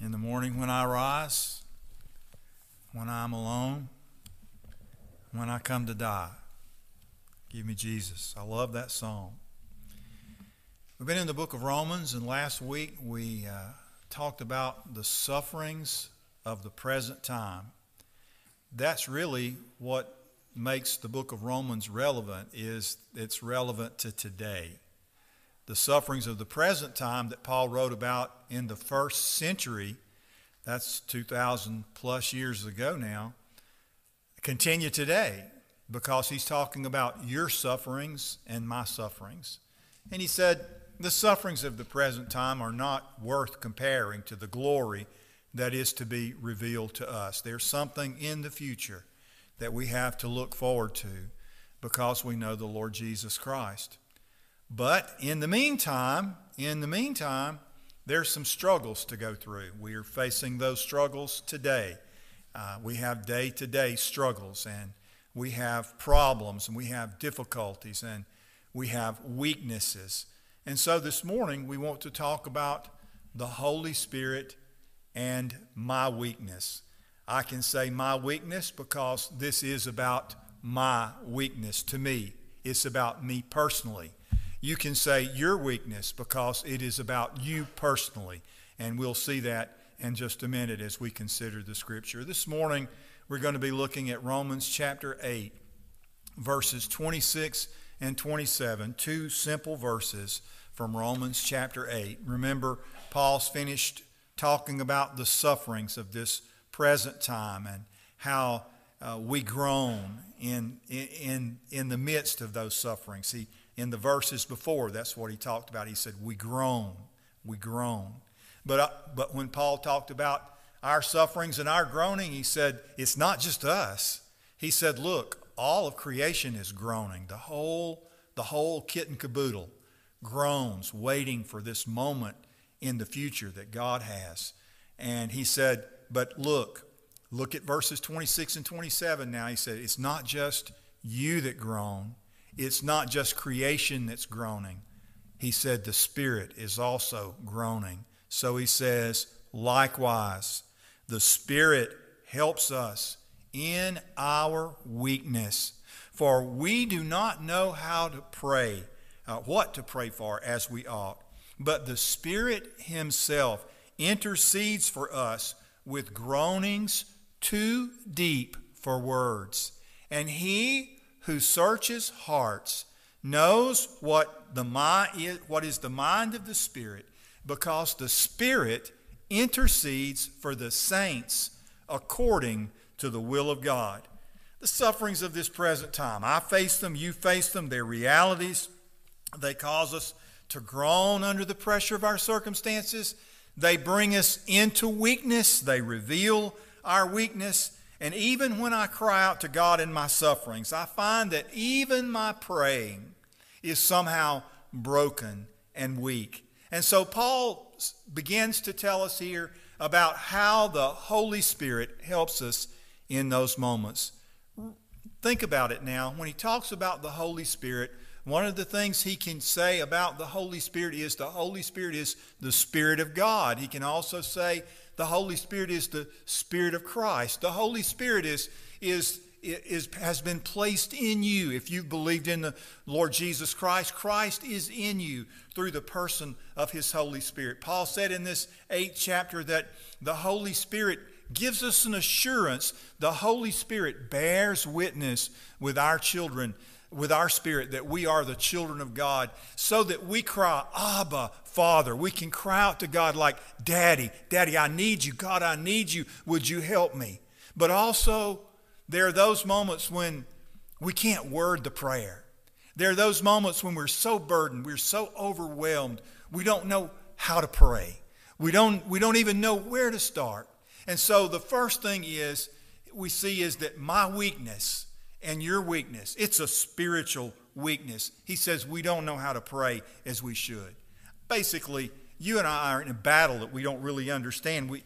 In the morning when I rise, when I'm alone, when I come to die, give me Jesus. I love that song. We've been in the book of Romans, and last week we uh, talked about the sufferings of the present time. That's really what makes the book of Romans relevant is it's relevant to today the sufferings of the present time that Paul wrote about in the first century, that's 2,000 plus years ago now, continue today because he's talking about your sufferings and my sufferings. And he said, the sufferings of the present time are not worth comparing to the glory that is to be revealed to us. There's something in the future that we have to look forward to because we know the Lord Jesus Christ. But in the meantime, in the meantime, there's some struggles to go through. We are facing those struggles today. Uh, we have day to day struggles, and we have problems, and we have difficulties, and we have weaknesses. And so this morning, we want to talk about the Holy Spirit and my weakness. I can say my weakness because this is about my weakness to me. It's about me personally you can say your weakness because it is about you personally. And we'll see that in just a minute as we consider the scripture. This morning, we're going to be looking at Romans chapter 8, verses 26 and 27, two simple verses from Romans chapter 8. Remember, Paul's finished talking about the sufferings of this present time and how uh, we groan in, in, in the midst of those sufferings. He in the verses before, that's what he talked about. He said, We groan, we groan. But, uh, but when Paul talked about our sufferings and our groaning, he said, It's not just us. He said, Look, all of creation is groaning. The whole, the whole kit and caboodle groans, waiting for this moment in the future that God has. And he said, But look, look at verses 26 and 27 now. He said, It's not just you that groan it's not just creation that's groaning. He said the Spirit is also groaning. So he says, likewise, the Spirit helps us in our weakness. For we do not know how to pray, uh, what to pray for as we ought. But the Spirit Himself intercedes for us with groanings too deep for words. And He who searches hearts knows what the mind is, what is the mind of the Spirit, because the Spirit intercedes for the saints according to the will of God. The sufferings of this present time, I face them, you face them, they're realities. They cause us to groan under the pressure of our circumstances. They bring us into weakness. They reveal our weakness. And even when I cry out to God in my sufferings, I find that even my praying is somehow broken and weak. And so Paul begins to tell us here about how the Holy Spirit helps us in those moments. Think about it now. When he talks about the Holy Spirit, one of the things he can say about the Holy Spirit is the Holy Spirit is the Spirit of God. He can also say the Holy Spirit is the Spirit of Christ. The Holy Spirit is, is, is, has been placed in you. If you've believed in the Lord Jesus Christ, Christ is in you through the person of His Holy Spirit. Paul said in this eighth chapter that the Holy Spirit gives us an assurance. The Holy Spirit bears witness with our children with our spirit that we are the children of God so that we cry, Abba, Father. We can cry out to God like, Daddy, Daddy, I need you. God, I need you. Would you help me? But also, there are those moments when we can't word the prayer. There are those moments when we're so burdened, we're so overwhelmed, we don't know how to pray. We don't, we don't even know where to start. And so the first thing is we see is that my weakness and your weakness. It's a spiritual weakness. He says we don't know how to pray as we should. Basically, you and I are in a battle that we don't really understand. We,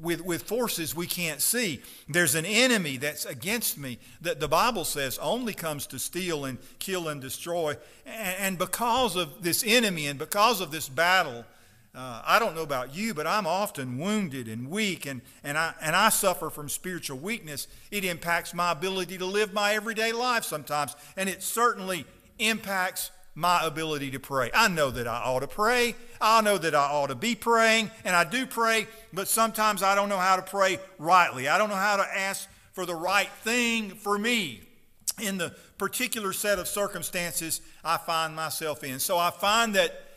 with, with forces we can't see. There's an enemy that's against me that the Bible says only comes to steal and kill and destroy. And, and because of this enemy and because of this battle, uh, I don't know about you, but I'm often wounded and weak, and, and, I, and I suffer from spiritual weakness. It impacts my ability to live my everyday life sometimes, and it certainly impacts my ability to pray. I know that I ought to pray. I know that I ought to be praying, and I do pray, but sometimes I don't know how to pray rightly. I don't know how to ask for the right thing for me in the particular set of circumstances I find myself in. So I find that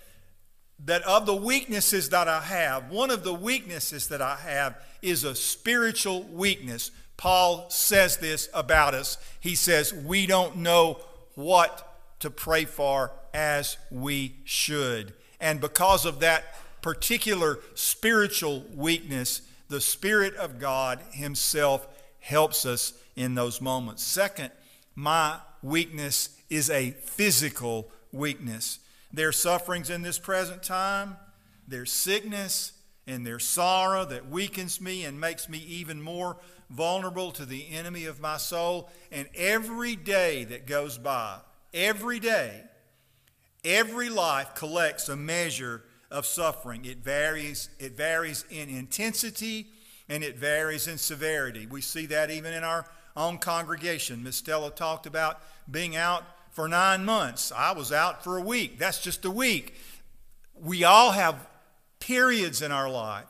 that of the weaknesses that I have, one of the weaknesses that I have is a spiritual weakness. Paul says this about us. He says, We don't know what to pray for as we should. And because of that particular spiritual weakness, the Spirit of God Himself helps us in those moments. Second, my weakness is a physical weakness. There's sufferings in this present time, their sickness, and their sorrow that weakens me and makes me even more vulnerable to the enemy of my soul. And every day that goes by, every day, every life collects a measure of suffering. It varies, it varies in intensity and it varies in severity. We see that even in our own congregation. Miss Stella talked about being out for nine months. I was out for a week. That's just a week. We all have periods in our life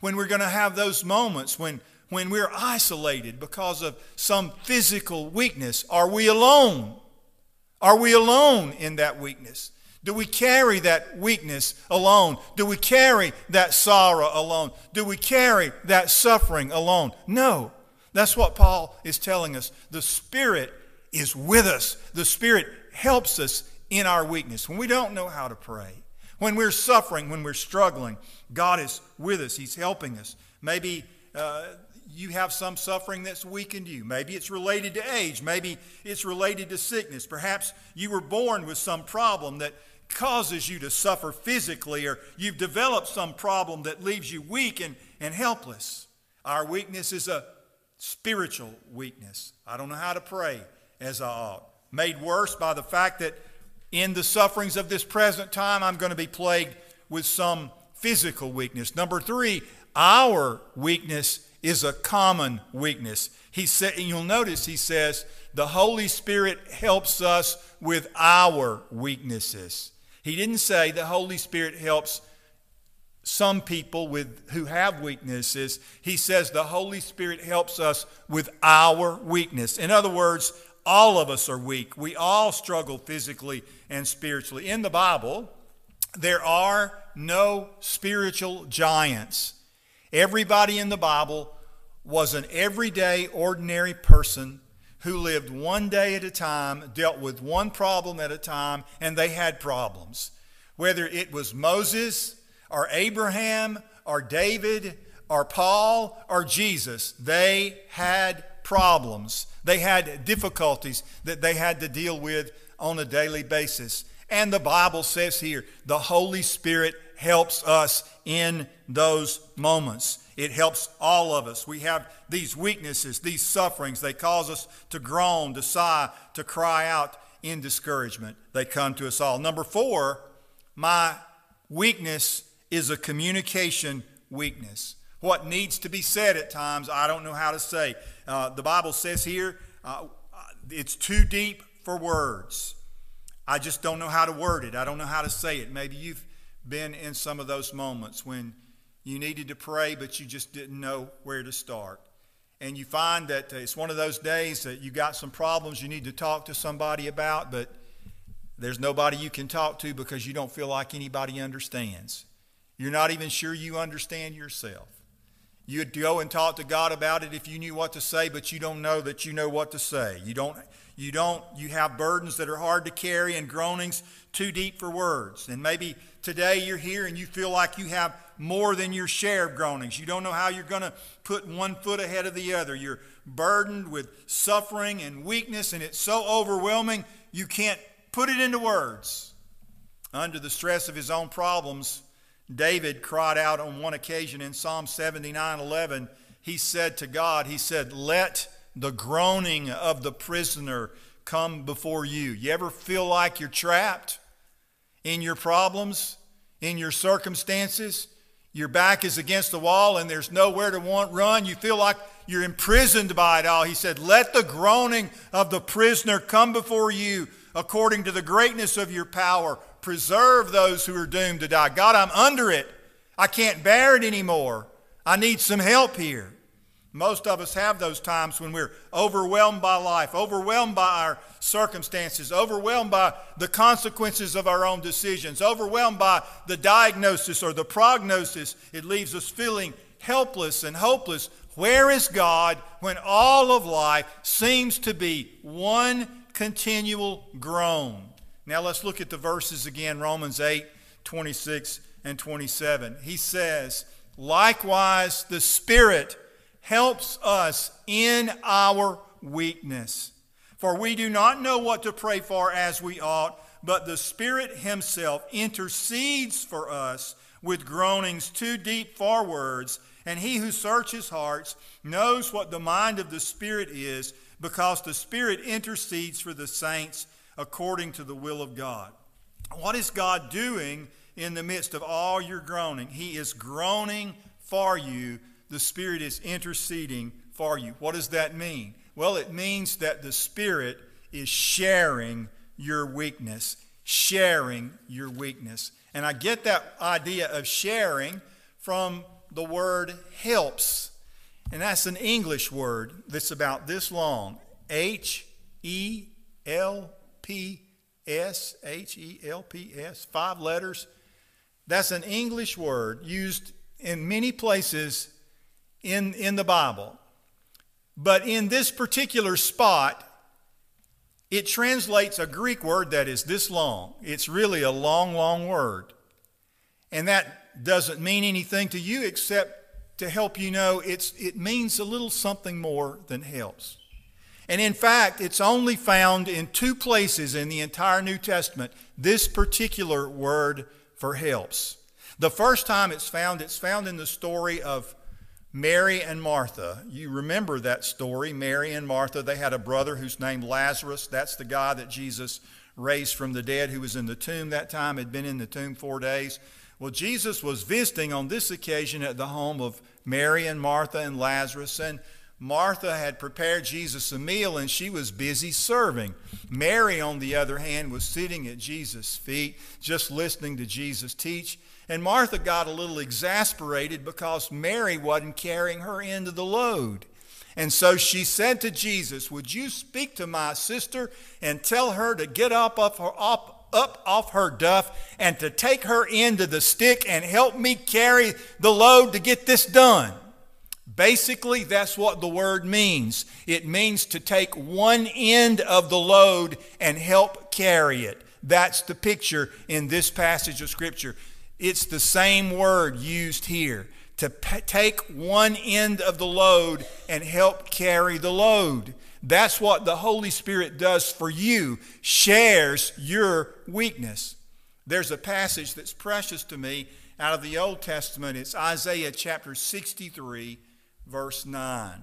when we're going to have those moments when, when we're isolated because of some physical weakness. Are we alone? Are we alone in that weakness? Do we carry that weakness alone? Do we carry that sorrow alone? Do we carry that suffering alone? No. That's what Paul is telling us. The Spirit is with us. The Spirit helps us in our weakness. When we don't know how to pray, when we're suffering, when we're struggling, God is with us. He's helping us. Maybe uh, you have some suffering that's weakened you. Maybe it's related to age. Maybe it's related to sickness. Perhaps you were born with some problem that causes you to suffer physically, or you've developed some problem that leaves you weak and, and helpless. Our weakness is a spiritual weakness. I don't know how to pray as I ought. Made worse by the fact that in the sufferings of this present time, I'm going to be plagued with some physical weakness. Number three, our weakness is a common weakness. He said, and you'll notice he says, the Holy Spirit helps us with our weaknesses. He didn't say the Holy Spirit helps some people with who have weaknesses. He says the Holy Spirit helps us with our weakness. In other words, all of us are weak. We all struggle physically and spiritually. In the Bible, there are no spiritual giants. Everybody in the Bible was an everyday, ordinary person who lived one day at a time, dealt with one problem at a time, and they had problems. Whether it was Moses or Abraham or David or Paul or Jesus, they had problems. They had difficulties that they had to deal with on a daily basis. And the Bible says here, the Holy Spirit helps us in those moments. It helps all of us. We have these weaknesses, these sufferings. They cause us to groan, to sigh, to cry out in discouragement. They come to us all. Number four, my weakness is a communication weakness. What needs to be said at times, I don't know how to say. Uh, the Bible says here, uh, it's too deep for words. I just don't know how to word it. I don't know how to say it. Maybe you've been in some of those moments when you needed to pray, but you just didn't know where to start. And you find that it's one of those days that you got some problems you need to talk to somebody about, but there's nobody you can talk to because you don't feel like anybody understands. You're not even sure you understand yourself. You'd go and talk to God about it if you knew what to say, but you don't know that you know what to say. You don't, you don't, you have burdens that are hard to carry and groanings too deep for words. And maybe today you're here and you feel like you have more than your share of groanings. You don't know how you're going to put one foot ahead of the other. You're burdened with suffering and weakness, and it's so overwhelming you can't put it into words. Under the stress of his own problems, David cried out on one occasion in Psalm 79 11. He said to God, He said, Let the groaning of the prisoner come before you. You ever feel like you're trapped in your problems? in your circumstances, your back is against the wall and there's nowhere to want run, you feel like you're imprisoned by it all. He said, Let the groaning of the prisoner come before you according to the greatness of your power. Preserve those who are doomed to die. God, I'm under it. I can't bear it anymore. I need some help here. Most of us have those times when we're overwhelmed by life, overwhelmed by our circumstances, overwhelmed by the consequences of our own decisions, overwhelmed by the diagnosis or the prognosis. It leaves us feeling helpless and hopeless. Where is God when all of life seems to be one continual groan? Now let's look at the verses again Romans 8 26 and 27. He says, Likewise, the Spirit helps us in our weakness. For we do not know what to pray for as we ought, but the Spirit Himself intercedes for us with groanings too deep for words. And He who searches hearts knows what the mind of the Spirit is, because the Spirit intercedes for the saints according to the will of God. What is God doing in the midst of all your groaning? He is groaning for you the Spirit is interceding for you. What does that mean? Well, it means that the Spirit is sharing your weakness, sharing your weakness. And I get that idea of sharing from the word helps. And that's an English word that's about this long H E L P S, H E L P S, five letters. That's an English word used in many places in, in the Bible. But in this particular spot, it translates a Greek word that is this long. It's really a long, long word. And that doesn't mean anything to you except to help you know it's, it means a little something more than helps. And in fact, it's only found in two places in the entire New Testament, this particular word for helps. The first time it's found, it's found in the story of Mary and Martha. You remember that story. Mary and Martha, they had a brother who's named Lazarus. That's the guy that Jesus raised from the dead who was in the tomb that time, had been in the tomb four days. Well, Jesus was visiting on this occasion at the home of Mary and Martha and Lazarus, and Martha had prepared Jesus a meal and she was busy serving. Mary, on the other hand, was sitting at Jesus' feet, just listening to Jesus teach. And Martha got a little exasperated because Mary wasn't carrying her end of the load. And so she said to Jesus, Would you speak to my sister and tell her to get up off her, up, up off her duff and to take her into the stick and help me carry the load to get this done? Basically, that's what the word means. It means to take one end of the load and help carry it. That's the picture in this passage of Scripture. It's the same word used here to p- take one end of the load and help carry the load. That's what the Holy Spirit does for you, shares your weakness. There's a passage that's precious to me out of the Old Testament. It's Isaiah chapter 63, verse 9.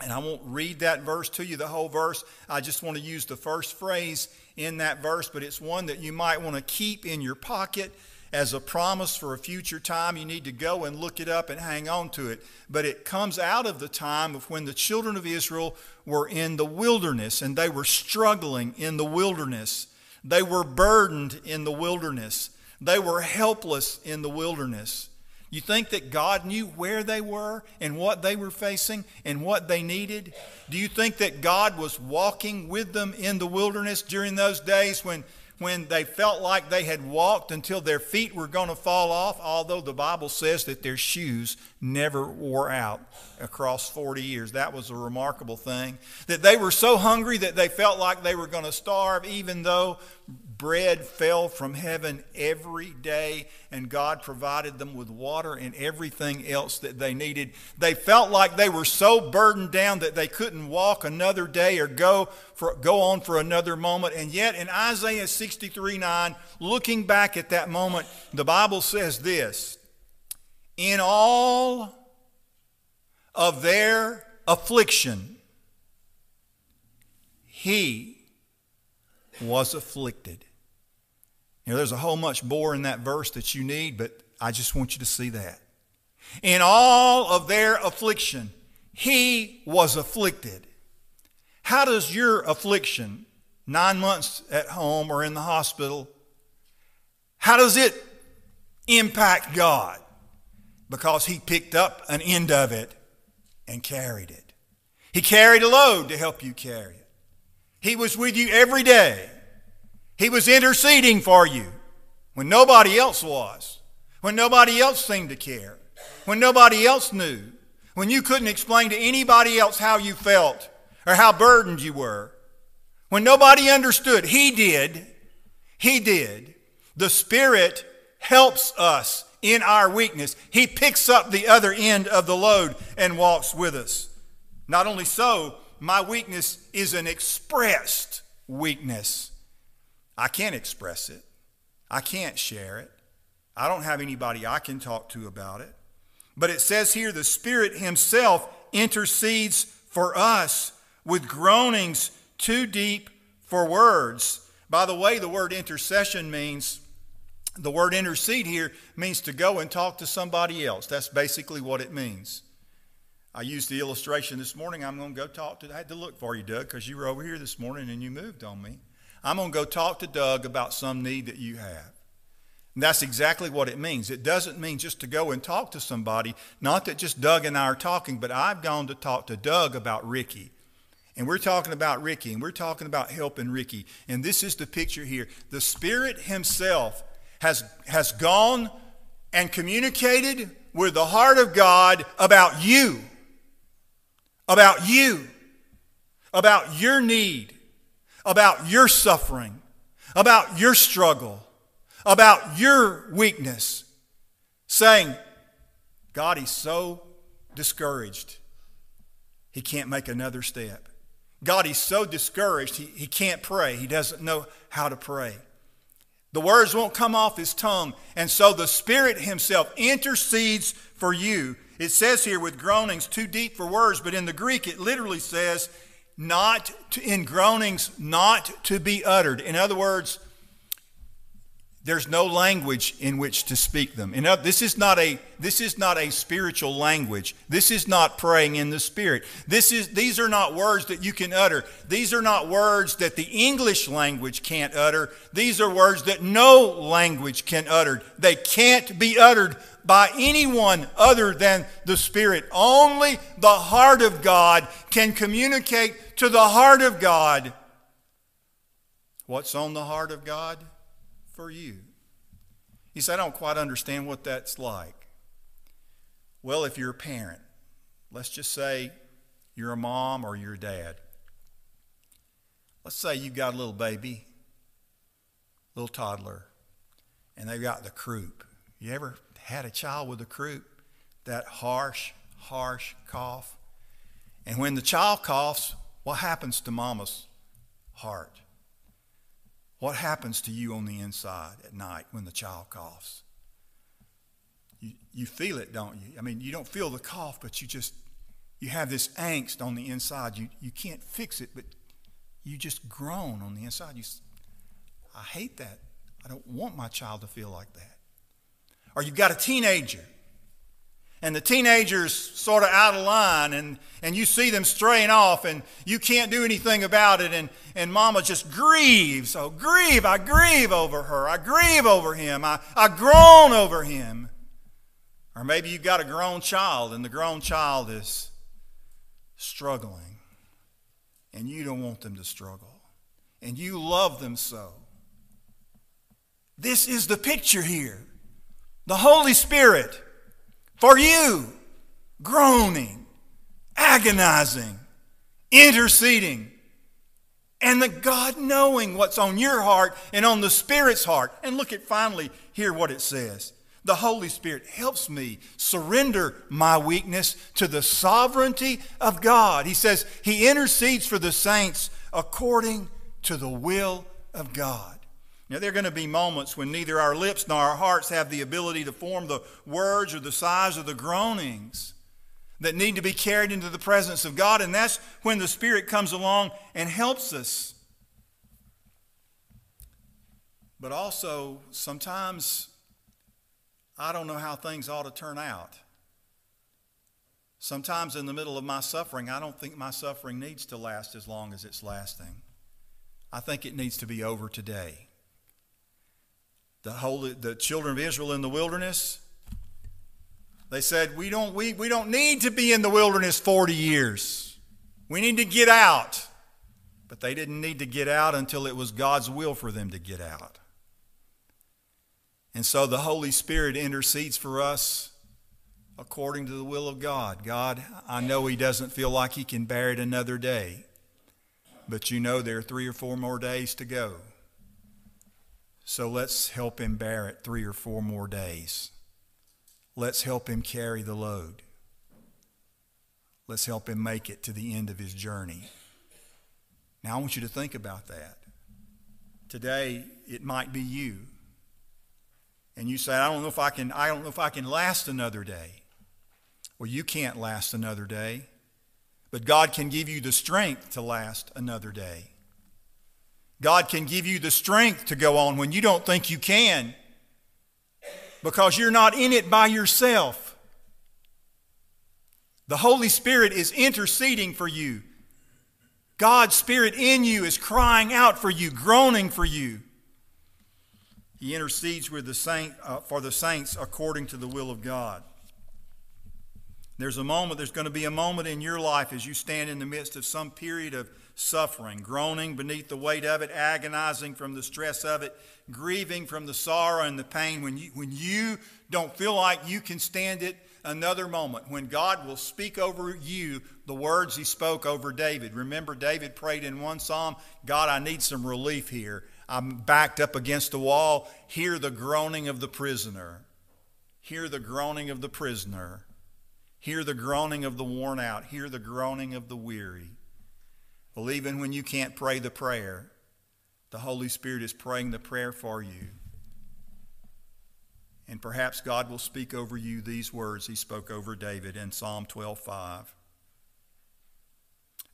And I won't read that verse to you, the whole verse. I just want to use the first phrase in that verse, but it's one that you might want to keep in your pocket as a promise for a future time. You need to go and look it up and hang on to it. But it comes out of the time of when the children of Israel were in the wilderness and they were struggling in the wilderness. They were burdened in the wilderness. They were helpless in the wilderness. You think that God knew where they were and what they were facing and what they needed? Do you think that God was walking with them in the wilderness during those days when when they felt like they had walked until their feet were going to fall off, although the Bible says that their shoes never wore out across 40 years. That was a remarkable thing. That they were so hungry that they felt like they were going to starve, even though bread fell from heaven every day and God provided them with water and everything else that they needed. They felt like they were so burdened down that they couldn't walk another day or go for, go on for another moment. And yet in Isaiah 63 9, looking back at that moment, the Bible says this In all of their affliction, he was afflicted, know, there's a whole much more in that verse that you need, but I just want you to see that. In all of their affliction, he was afflicted. How does your affliction, nine months at home or in the hospital, how does it impact God? Because he picked up an end of it and carried it. He carried a load to help you carry it. He was with you every day. He was interceding for you when nobody else was, when nobody else seemed to care, when nobody else knew, when you couldn't explain to anybody else how you felt or how burdened you were, when nobody understood. He did. He did. The Spirit helps us in our weakness. He picks up the other end of the load and walks with us. Not only so, my weakness is an expressed weakness. I can't express it, I can't share it. I don't have anybody I can talk to about it. But it says here the Spirit Himself intercedes for us with groanings too deep for words. By the way, the word intercession means, the word intercede here means to go and talk to somebody else. That's basically what it means. I used the illustration this morning. I'm going to go talk to, I had to look for you, Doug, because you were over here this morning and you moved on me. I'm going to go talk to Doug about some need that you have. And that's exactly what it means. It doesn't mean just to go and talk to somebody, not that just Doug and I are talking, but I've gone to talk to Doug about Ricky. And we're talking about Ricky, and we're talking about helping Ricky. And this is the picture here. The Spirit Himself has, has gone and communicated with the heart of God about you, about you, about your need about your suffering, about your struggle, about your weakness, saying, God, he's so discouraged, he can't make another step. God, he's so discouraged, he, he can't pray. He doesn't know how to pray. The words won't come off his tongue. And so the Spirit himself intercedes for you. It says here with groanings too deep for words, but in the Greek it literally says not to, in groanings not to be uttered. In other words, there's no language in which to speak them. Other, this is not a this is not a spiritual language. This is not praying in the spirit. This is these are not words that you can utter. These are not words that the English language can't utter. These are words that no language can utter. They can't be uttered by anyone other than the spirit. Only the heart of God can communicate to the heart of God. What's on the heart of God? For you. He said, I don't quite understand what that's like. Well, if you're a parent, let's just say you're a mom or you're a dad. Let's say you've got a little baby, little toddler, and they've got the croup. You ever had a child with a croup? That harsh, harsh cough. And when the child coughs, what happens to mama's heart? What happens to you on the inside at night when the child coughs? You, you feel it, don't you? I mean, you don't feel the cough, but you just, you have this angst on the inside. You, you can't fix it, but you just groan on the inside. You, I hate that. I don't want my child to feel like that. Or you've got a teenager and the teenager's sort of out of line and, and you see them straying off and you can't do anything about it and, and mama just grieves. Oh, grieve. I grieve over her. I grieve over him. I, I groan over him. Or maybe you've got a grown child and the grown child is struggling and you don't want them to struggle and you love them so. This is the picture here. The Holy Spirit for you, groaning, agonizing, interceding, and the God knowing what's on your heart and on the Spirit's heart. And look at finally, hear what it says. The Holy Spirit helps me surrender my weakness to the sovereignty of God. He says He intercedes for the saints according to the will of God. Now, there are going to be moments when neither our lips nor our hearts have the ability to form the words or the size of the groanings that need to be carried into the presence of God, and that's when the Spirit comes along and helps us. But also, sometimes I don't know how things ought to turn out. Sometimes in the middle of my suffering, I don't think my suffering needs to last as long as it's lasting. I think it needs to be over today. The, holy, the children of Israel in the wilderness, they said, we don't, we, we don't need to be in the wilderness 40 years. We need to get out. But they didn't need to get out until it was God's will for them to get out. And so the Holy Spirit intercedes for us according to the will of God. God, I know He doesn't feel like He can bear it another day, but you know there are three or four more days to go. So let's help Him bear it three or four more days. Let's help Him carry the load. Let's help Him make it to the end of His journey. Now, I want you to think about that. Today, it might be you. And you say, I don't know if I can, I don't know if I can last another day. Well, you can't last another day, but God can give you the strength to last another day. God can give you the strength to go on when you don't think you can because you're not in it by yourself. The Holy Spirit is interceding for you. God's Spirit in you is crying out for you, groaning for you. He intercedes with the saint, uh, for the saints according to the will of God. There's a moment, there's going to be a moment in your life as you stand in the midst of some period of suffering, groaning beneath the weight of it, agonizing from the stress of it, grieving from the sorrow and the pain, when you, when you don't feel like you can stand it another moment, when God will speak over you the words he spoke over David. Remember, David prayed in one psalm, God, I need some relief here. I'm backed up against the wall. Hear the groaning of the prisoner. Hear the groaning of the prisoner. Hear the groaning of the worn out. Hear the groaning of the weary. Well, even when you can't pray the prayer, the Holy Spirit is praying the prayer for you. And perhaps God will speak over you these words he spoke over David in Psalm 12:5.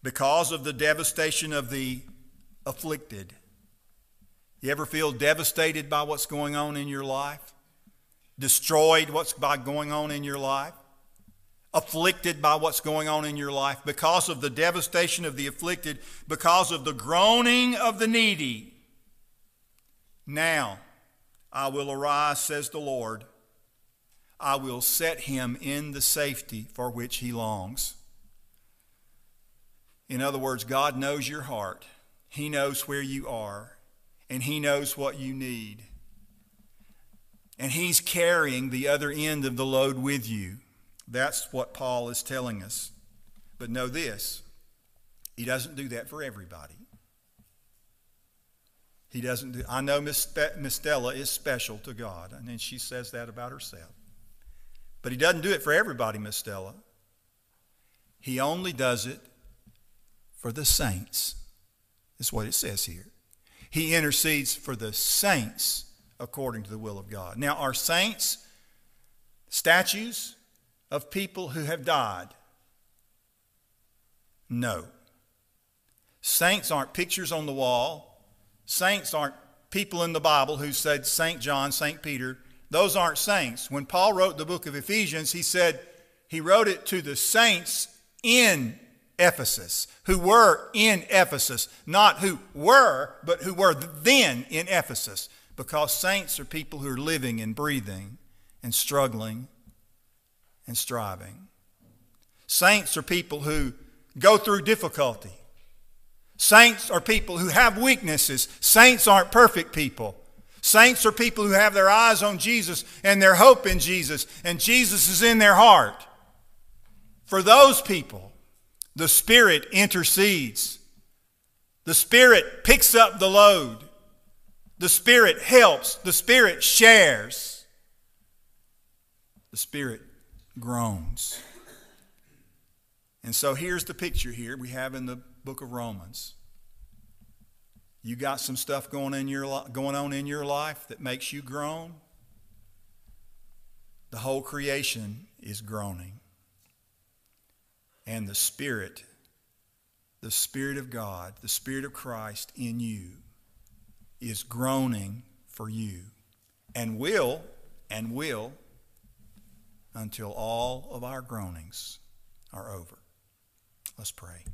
Because of the devastation of the afflicted. You ever feel devastated by what's going on in your life? Destroyed what's by going on in your life? Afflicted by what's going on in your life, because of the devastation of the afflicted, because of the groaning of the needy. Now I will arise, says the Lord. I will set him in the safety for which he longs. In other words, God knows your heart. He knows where you are, and He knows what you need. And He's carrying the other end of the load with you. That's what Paul is telling us. But know this he doesn't do that for everybody. He doesn't do, I know Miss, Miss Stella is special to God, and then she says that about herself. But he doesn't do it for everybody, Miss Stella. He only does it for the saints. Is what it says here. He intercedes for the saints according to the will of God. Now, are saints statues? Of people who have died? No. Saints aren't pictures on the wall. Saints aren't people in the Bible who said St. John, St. Peter. Those aren't saints. When Paul wrote the book of Ephesians, he said he wrote it to the saints in Ephesus, who were in Ephesus. Not who were, but who were then in Ephesus. Because saints are people who are living and breathing and struggling and striving. Saints are people who go through difficulty. Saints are people who have weaknesses. Saints aren't perfect people. Saints are people who have their eyes on Jesus and their hope in Jesus, and Jesus is in their heart. For those people, the Spirit intercedes. The Spirit picks up the load. The Spirit helps. The Spirit shares. The Spirit groans. And so here's the picture here we have in the book of Romans. You got some stuff going, in your, going on in your life that makes you groan. The whole creation is groaning. And the Spirit, the Spirit of God, the Spirit of Christ in you, is groaning for you and will and will until all of our groanings are over. Let's pray.